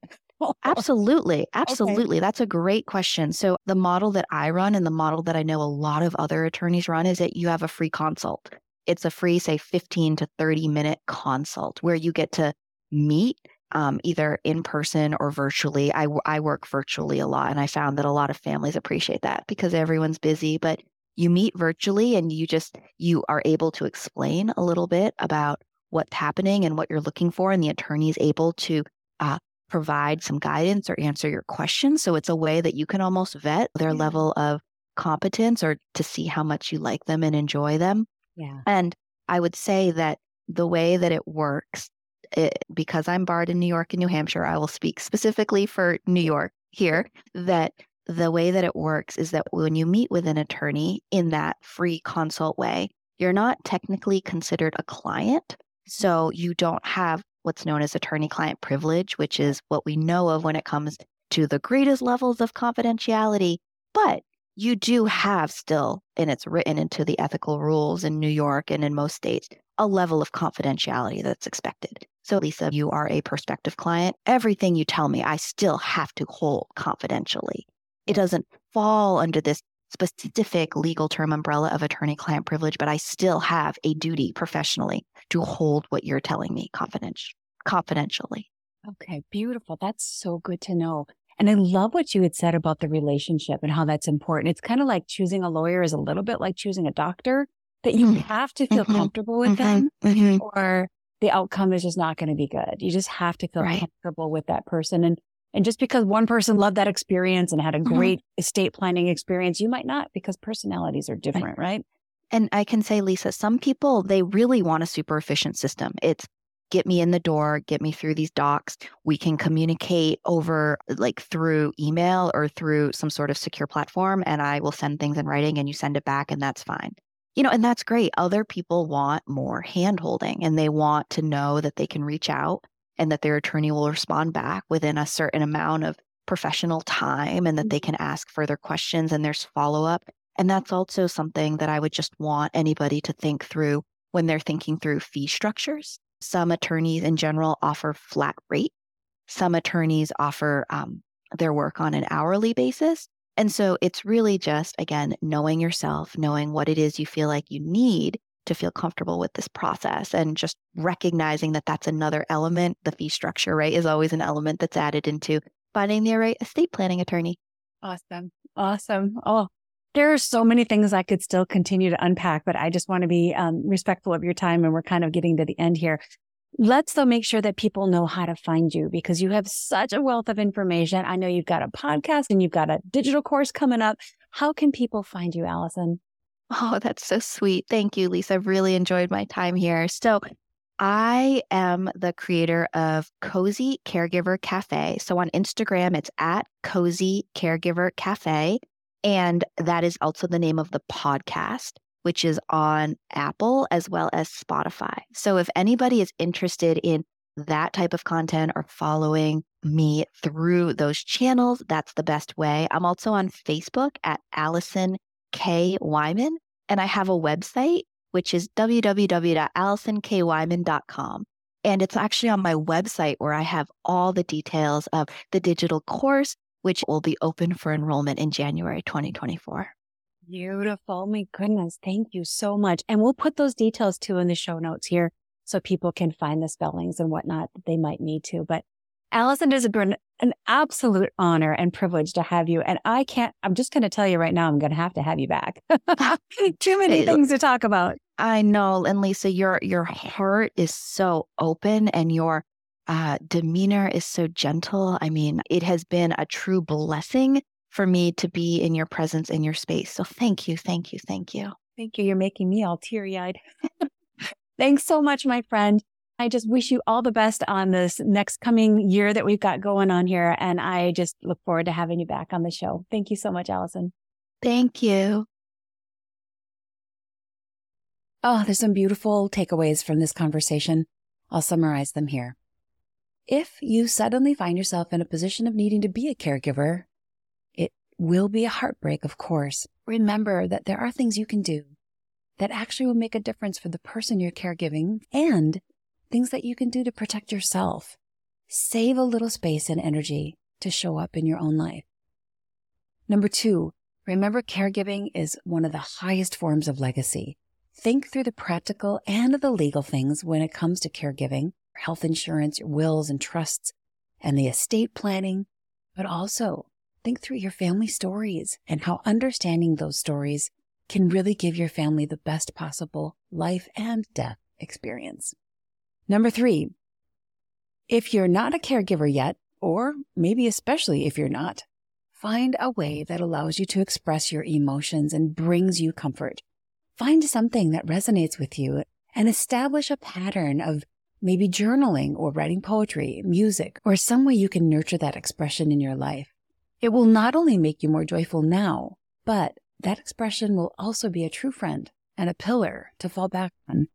Absolutely. Absolutely. Okay. That's a great question. So, the model that I run and the model that I know a lot of other attorneys run is that you have a free consult. It's a free, say, 15 to 30 minute consult where you get to meet um, either in person or virtually. I, I work virtually a lot, and I found that a lot of families appreciate that because everyone's busy. But you meet virtually and you just you are able to explain a little bit about what's happening and what you're looking for and the attorney is able to uh, provide some guidance or answer your questions. So it's a way that you can almost vet their level of competence or to see how much you like them and enjoy them.
Yeah.
And i would say that the way that it works it, because i'm barred in new york and new hampshire i will speak specifically for new york here that the way that it works is that when you meet with an attorney in that free consult way, you're not technically considered a client. Mm-hmm. So you don't have what's known as attorney client privilege, which is what we know of when it comes to the greatest levels of confidentiality. But you do have still, and it's written into the ethical rules in New York and in most states, a level of confidentiality that's expected. So, Lisa, you are a prospective client. Everything you tell me, I still have to hold confidentially. It doesn't fall under this specific legal term umbrella of attorney client privilege, but I still have a duty professionally to hold what you're telling me confidentially.
Okay, beautiful. That's so good to know. And I love what you had said about the relationship and how that's important. It's kind of like choosing a lawyer is a little bit like choosing a doctor that you mm-hmm. have to feel mm-hmm. comfortable with mm-hmm. them mm-hmm. or the outcome is just not going to be good. You just have to feel right. comfortable with that person. And and just because one person loved that experience and had a mm-hmm. great mm-hmm. estate planning experience, you might not because personalities are different, right. right?
And I can say, Lisa, some people, they really want a super efficient system. It's get me in the door, get me through these docs. We can communicate over like through email or through some sort of secure platform, and I will send things in writing and you send it back, and that's fine. You know, and that's great. Other people want more hand holding and they want to know that they can reach out and that their attorney will respond back within a certain amount of professional time and that they can ask further questions and there's follow up. And that's also something that I would just want anybody to think through when they're thinking through fee structures. Some attorneys in general offer flat rate. Some attorneys offer um, their work on an hourly basis. And so it's really just, again, knowing yourself, knowing what it is you feel like you need to feel comfortable with this process and just recognizing that that's another element. The fee structure, right, is always an element that's added into finding the right estate planning attorney.
Awesome. Awesome. Oh, there are so many things I could still continue to unpack, but I just want to be um, respectful of your time. And we're kind of getting to the end here. Let's though make sure that people know how to find you because you have such a wealth of information. I know you've got a podcast and you've got a digital course coming up. How can people find you, Allison?
Oh, that's so sweet. Thank you, Lisa. I've really enjoyed my time here. So, I am the creator of Cozy Caregiver Cafe. So on Instagram, it's at Cozy Caregiver Cafe. And that is also the name of the podcast, which is on Apple as well as Spotify. So if anybody is interested in that type of content or following me through those channels, that's the best way. I'm also on Facebook at Allison K. Wyman, and I have a website, which is www.allisonkwyman.com. And it's actually on my website where I have all the details of the digital course, which will be open for enrollment in January 2024.
Beautiful. My goodness. Thank you so much. And we'll put those details too in the show notes here so people can find the spellings and whatnot that they might need to. But Allison, it has been an absolute honor and privilege to have you. And I can't, I'm just going to tell you right now, I'm going to have to have you back. Too many things to talk about.
I know. And Lisa, your, your heart is so open and your uh, demeanor is so gentle. I mean, it has been a true blessing for me to be in your presence in your space. So thank you, thank you, thank you.
Thank you. You're making me all teary eyed. Thanks so much, my friend. I just wish you all the best on this next coming year that we've got going on here. And I just look forward to having you back on the show. Thank you so much, Allison.
Thank you.
Oh, there's some beautiful takeaways from this conversation. I'll summarize them here. If you suddenly find yourself in a position of needing to be a caregiver, it will be a heartbreak, of course. Remember that there are things you can do that actually will make a difference for the person you're caregiving and things that you can do to protect yourself. Save a little space and energy to show up in your own life. Number two, remember caregiving is one of the highest forms of legacy. Think through the practical and the legal things when it comes to caregiving, health insurance, wills and trusts, and the estate planning, but also think through your family stories and how understanding those stories can really give your family the best possible life and death experience. Number three, if you're not a caregiver yet, or maybe especially if you're not, find a way that allows you to express your emotions and brings you comfort. Find something that resonates with you and establish a pattern of maybe journaling or writing poetry, music, or some way you can nurture that expression in your life. It will not only make you more joyful now, but that expression will also be a true friend and a pillar to fall back on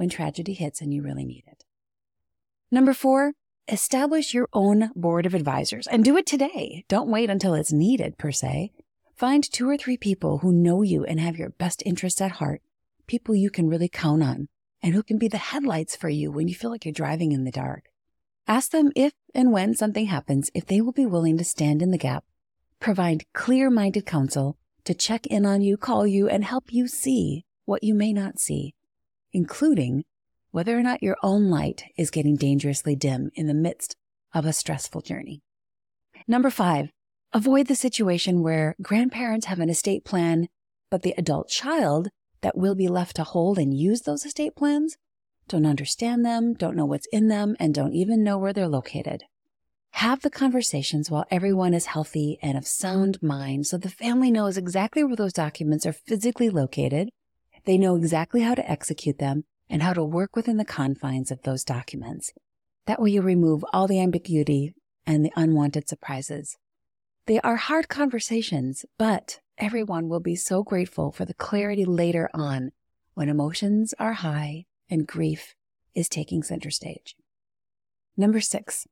when tragedy hits and you really need it. Number four, establish your own board of advisors and do it today. Don't wait until it's needed, per se. Find two or three people who know you and have your best interests at heart, people you can really count on, and who can be the headlights for you when you feel like you're driving in the dark. Ask them if and when something happens, if they will be willing to stand in the gap, provide clear minded counsel to check in on you, call you, and help you see what you may not see including whether or not your own light is getting dangerously dim in the midst of a stressful journey. Number five, avoid the situation where grandparents have an estate plan, but the adult child that will be left to hold and use those estate plans don't understand them, don't know what's in them, and don't even know where they're located. Have the conversations while everyone is healthy and of sound mind so the family knows exactly where those documents are physically located. They know exactly how to execute them and how to work within the confines of those documents. That way you remove all the ambiguity and the unwanted surprises. They are hard conversations, but everyone will be so grateful for the clarity later on when emotions are high and grief is taking center stage. Number six,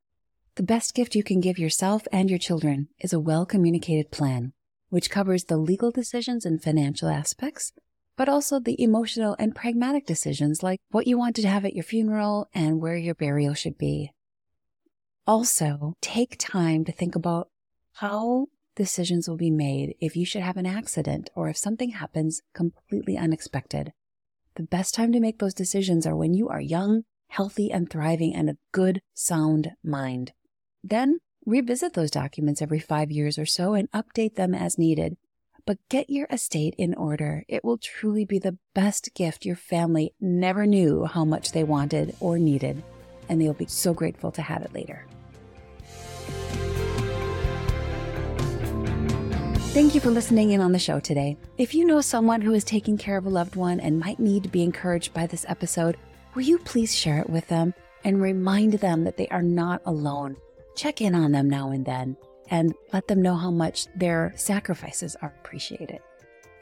the best gift you can give yourself and your children is a well communicated plan, which covers the legal decisions and financial aspects, but also the emotional and pragmatic decisions like what you want to have at your funeral and where your burial should be. Also, take time to think about how decisions will be made if you should have an accident or if something happens completely unexpected. The best time to make those decisions are when you are young, healthy, and thriving and a good, sound mind. Then revisit those documents every five years or so and update them as needed. But get your estate in order. It will truly be the best gift your family never knew how much they wanted or needed, and they'll be so grateful to have it later. Thank you for listening in on the show today. If you know someone who is taking care of a loved one and might need to be encouraged by this episode, will you please share it with them and remind them that they are not alone? Check in on them now and then and let them know how much their sacrifices are appreciated.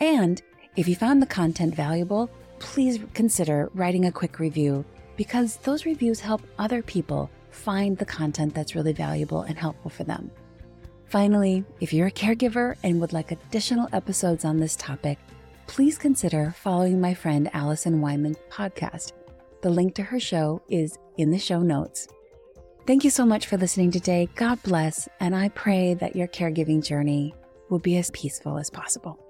And if you found the content valuable, please consider writing a quick review because those reviews help other people find the content that's really valuable and helpful for them. Finally, if you're a caregiver and would like additional episodes on this topic, please consider following my friend Allison Wyman's podcast. The link to her show is in the show notes. Thank you so much for listening today. God bless, and I pray that your caregiving journey will be as peaceful as possible.